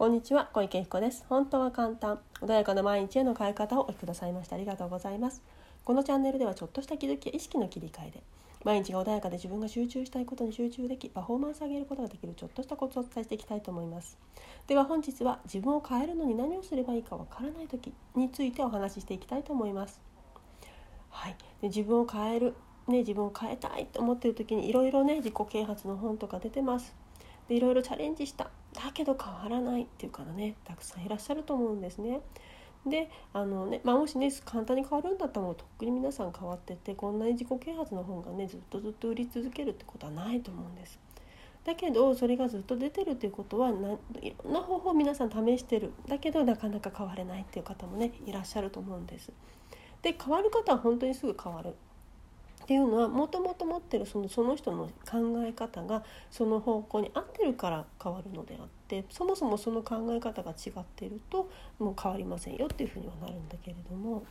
こんにちは小池彦です。本当は簡単穏やかな毎日への変え方をお聞きくださいましてありがとうございます。このチャンネルではちょっとした気づきや意識の切り替えで毎日が穏やかで自分が集中したいことに集中できパフォーマンスを上げることができるちょっとしたコツをお伝えしていきたいと思います。では本日は自分を変えるのに何をすればいいかわからない時についてお話ししていきたいと思います。はい。で自分を変えるね、自分を変えたいと思っている時にいろいろね自己啓発の本とか出てます。でいろいろチャレンジした。だけど変わらないっていう方ねたくさんいらっしゃると思うんですね。であのね、まあ、もしね簡単に変わるんだったらもうとっくに皆さん変わっててこんなに自己啓発の本がねずっとずっと売り続けるってことはないと思うんです。だけどそれがずっと出てるっていうことはいろんな方法を皆さん試してるだけどなかなか変われないっていう方もねいらっしゃると思うんです。で変わる方は本当にすぐ変わるっていうのはもともと持ってるそのその人の考え方がその方向に合ってるから変わるのであってそもそもその考え方が違ってるともう変わりませんよっていうふうにはなるんだけれども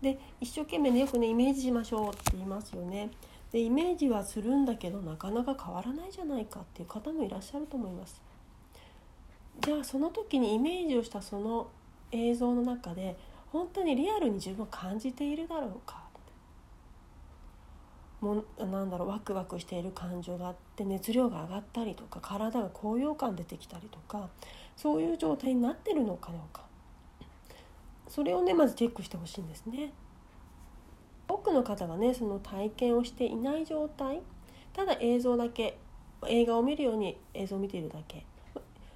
で一生懸命ねよくねイメージしましょうって言いますよね。でイメージはするんだけどなかなか変わらないじゃないかっていう方もいらっしゃると思います。じゃあその時にイメージをしたその映像の中で本当にリアルに自分を感じているだろうかもなんだろうワクワクしている感情があって熱量が上がったりとか体が高揚感出てきたりとかそういう状態になってるのかどうか。それをねまずチェックしてほしいんですね。多くの方がねその体験をしていない状態ただ映像だけ映画を見るように映像を見ているだけ。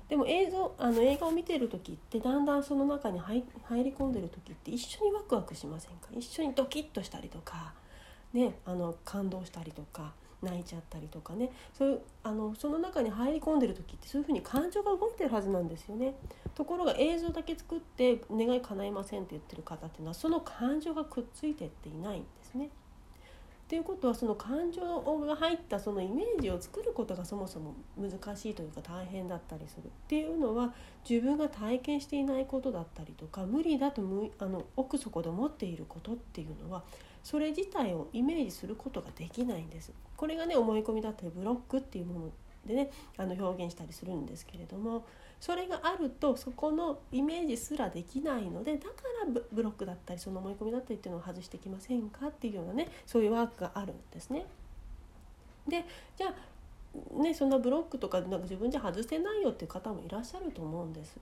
でも映像あの映画を見てる時ってだんだんその中に入り込んでる時って一緒にワクワクしませんか？一緒にドキッとしたりとかね、あの感動したりとか泣いちゃったりとかねそういうあのその中に入り込んでる時ってそういうふうに感情が動いてるはずなんですよね。ところが映像だけ作って願い叶いませんって言ってる方っていうのはその感情がくっついてっていないんですね。ということはその感情が入ったそのイメージを作ることがそもそも難しいというか大変だったりするっていうのは自分が体験していないことだったりとか無理だとあの奥底で思っていることっていうのはそれ自体をイメージすることができないんです。これがね思い込みだったりブロックっていうものでねあの表現したりするんですけれどもそれがあるとそこのイメージすらできないのでだからブロックだったりその思い込みだったりっていうのを外してきませんかっていうようなねそういうワークがあるんですね。でじゃあねそんなブロックとかなんか自分じゃ外せないよっていう方もいらっしゃると思うんです。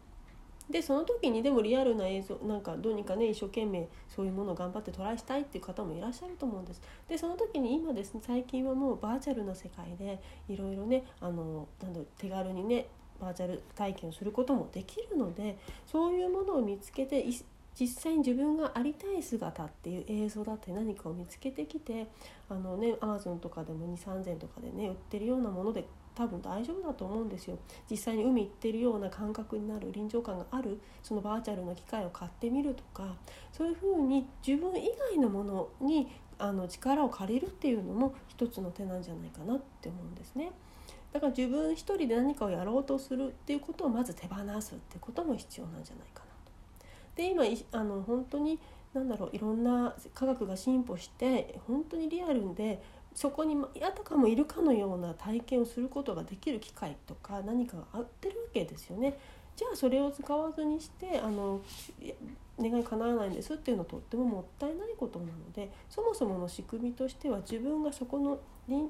でその時にでもリアルな映像なんかどうにかね一生懸命そういうものを頑張ってトライしたいっていう方もいらっしゃると思うんですでその時に今ですね最近はもうバーチャルな世界でいろいろねあのなんだ手軽にねバーチャル体験をすることもできるのでそういうものを見つけて実際に自分がありたい姿っていう映像だって何かを見つけてきてあのねアマゾンとかでも2 3 0 0 0とかでね売ってるようなもので多分大丈夫だと思うんですよ実際に海行ってるような感覚になる臨場感があるそのバーチャルな機械を買ってみるとかそういうふうに自分以外のものにあの力を借りるっていうのも一つの手なんじゃないかなって思うんですね。だから自分一人で何かをやろうとするっていうことをまず手放すってことも必要なんじゃないかなと。で今あの本当に何だろういろんな科学が進歩して本当にリアルでそこにあたかもいるかのような体験をすることができる機会とか何かがあってるわけですよね。じゃあそれを使わずにしてあの願い叶わないんですっていうのはとってももったいないことなのでそもそもの仕組みとしては自分がそこの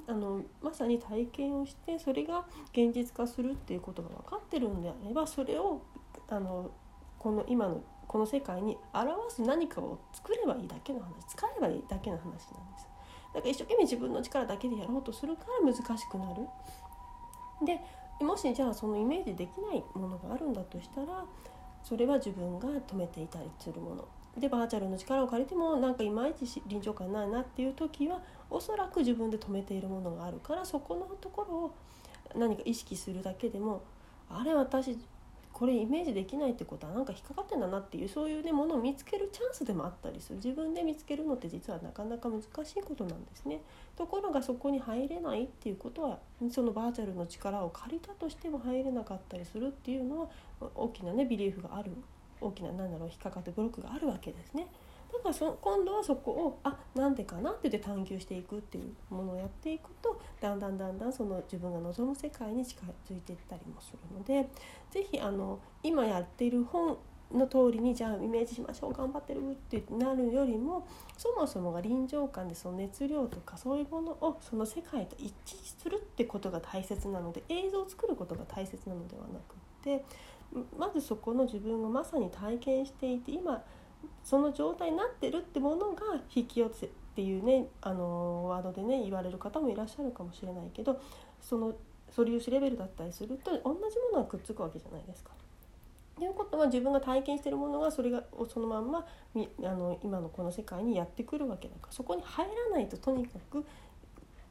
あのまさに体験をしてそれが現実化するっていうことが分かってるんであればそれをあのこの今のこの世界に表す何かを作ればいいだけの話使えばいいだけの話なんです。だから一生懸命自分の力だけでやろうとするから難しくなる。でもしじゃあそのイメージできないものがあるんだとしたらそれは自分が止めていたりするものでバーチャルの力を借りてもなんかいまいち臨場感ないなっていう時はおそらく自分で止めているものがあるからそこのところを何か意識するだけでもあれ私これイメージできないってことはなんか引っかかってんだなっていうそういうねものを見つけるチャンスでもあったりする自分で見つけるのって実はなかなか難しいことなんですね。ところがそこに入れないっていうことはそのバーチャルの力を借りたとしても入れなかったりするっていうのは大きなねビリーフがある大きな何だろう引っかかってブロックがあるわけですね。だからそ今度はそこをあなんでかなって言って探求していくっていうものをやっていくとだんだんだんだんその自分が望む世界に近づいていったりもするので是非今やっている本の通りにじゃあイメージしましょう頑張ってるってなるよりもそもそもが臨場感でその熱量とかそういうものをその世界と一致するってことが大切なので映像を作ることが大切なのではなくってまずそこの自分がまさに体験していて今その状態になってるってものが引き寄せっていうねあのワードでね言われる方もいらっしゃるかもしれないけどその素粒子レベルだったりすると同じものがくっつくわけじゃないですか。ということは自分が体験してるものがそれがそのまんまあの今のこの世界にやってくるわけだからそこに入らないととにかく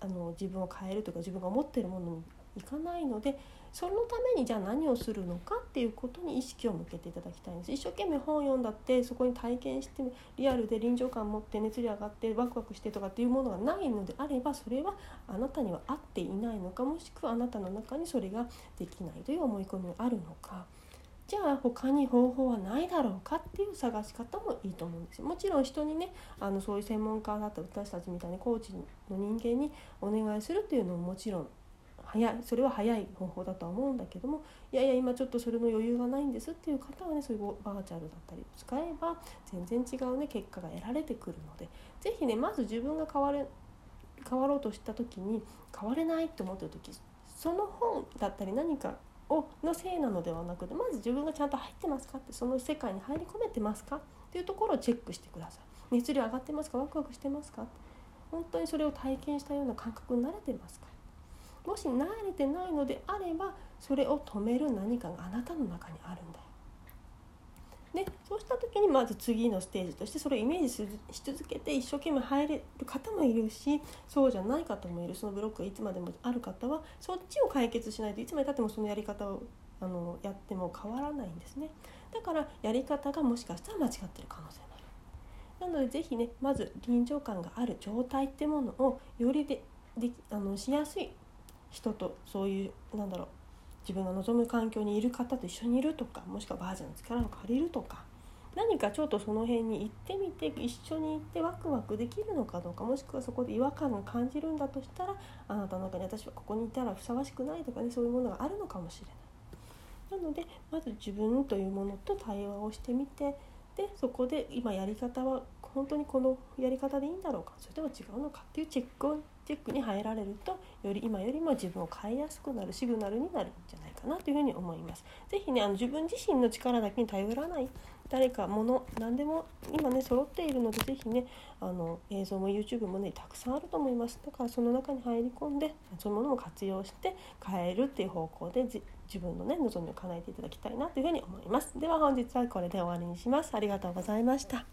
あの自分を変えるというか自分が持ってるものにいかないのでそのためにじゃあ何をするのかっていうことに意識を向けていただきたいんです一生懸命本を読んだってそこに体験してリアルで臨場感持って熱量上がってワクワクしてとかっていうものがないのであればそれはあなたには合っていないのかもしくはあなたの中にそれができないという思い込みがあるのか。じゃあ他に方法はないだろうかっていう探し方もいいと思うんですよもちろん人にねあのそういう専門家だった私たちみたいにコーチの人間にお願いするっていうのももちろん早いそれは早い方法だとは思うんだけどもいやいや今ちょっとそれの余裕がないんですっていう方はねそういうバーチャルだったりを使えば全然違うね結果が得られてくるので是非ねまず自分が変われ変わろうとした時に変われないって思ってる時その本だったり何かをのせいなのではなくてまず自分がちゃんと入ってますかってその世界に入り込めてますかっていうところをチェックしてください。熱量上がってますか？ワクワクしてますか？本当にそれを体験したような感覚に慣れてますか？もし慣れてないのであればそれを止める何かがあなたの中にあるんだよ。でそうした時にまず次のステージとしてそれをイメージし続けて一生懸命入れる方もいるしそうじゃない方もいる。そのブロックがいつまでもある方はそっちを解決しないといつまでたってもそのやり方をあのやっても変わらないんですね。だからやり方がもしかしたら間違ってる可能性もある。なので是非ねまず臨場感がある状態ってものをよりでであのしやすい人とそういうなんだろう自分が望む環境にいる方と一緒にいるとかもしくはバージョンの力を借りるとか何かちょっとその辺に行ってみて一緒に行ってワクワクできるのかどうかもしくはそこで違和感が感じるんだとしたらあなたの中に私はここにいたらふさわしくないとかねそういうものがあるのかもしれない。なのでまず自分というものと対話をしてみてでそこで今やり方は本当にこのやり方でいいんだろうか？それとも違うのか？っていうチェックをチェックに入られるとより今よりも自分を変えやすくなるシグナルになるんじゃないかなというふうに思います。是非ねあの自分自身の力だけに頼らない誰か物何でも今ね揃っているので是非ねあの映像も YouTube もねたくさんあると思います。だからその中に入り込んでそういうものも活用して変えるっていう方向で自分のね望みを叶えていただきたいなというふうに思います。では本日はこれで終わりにします。ありがとうございました。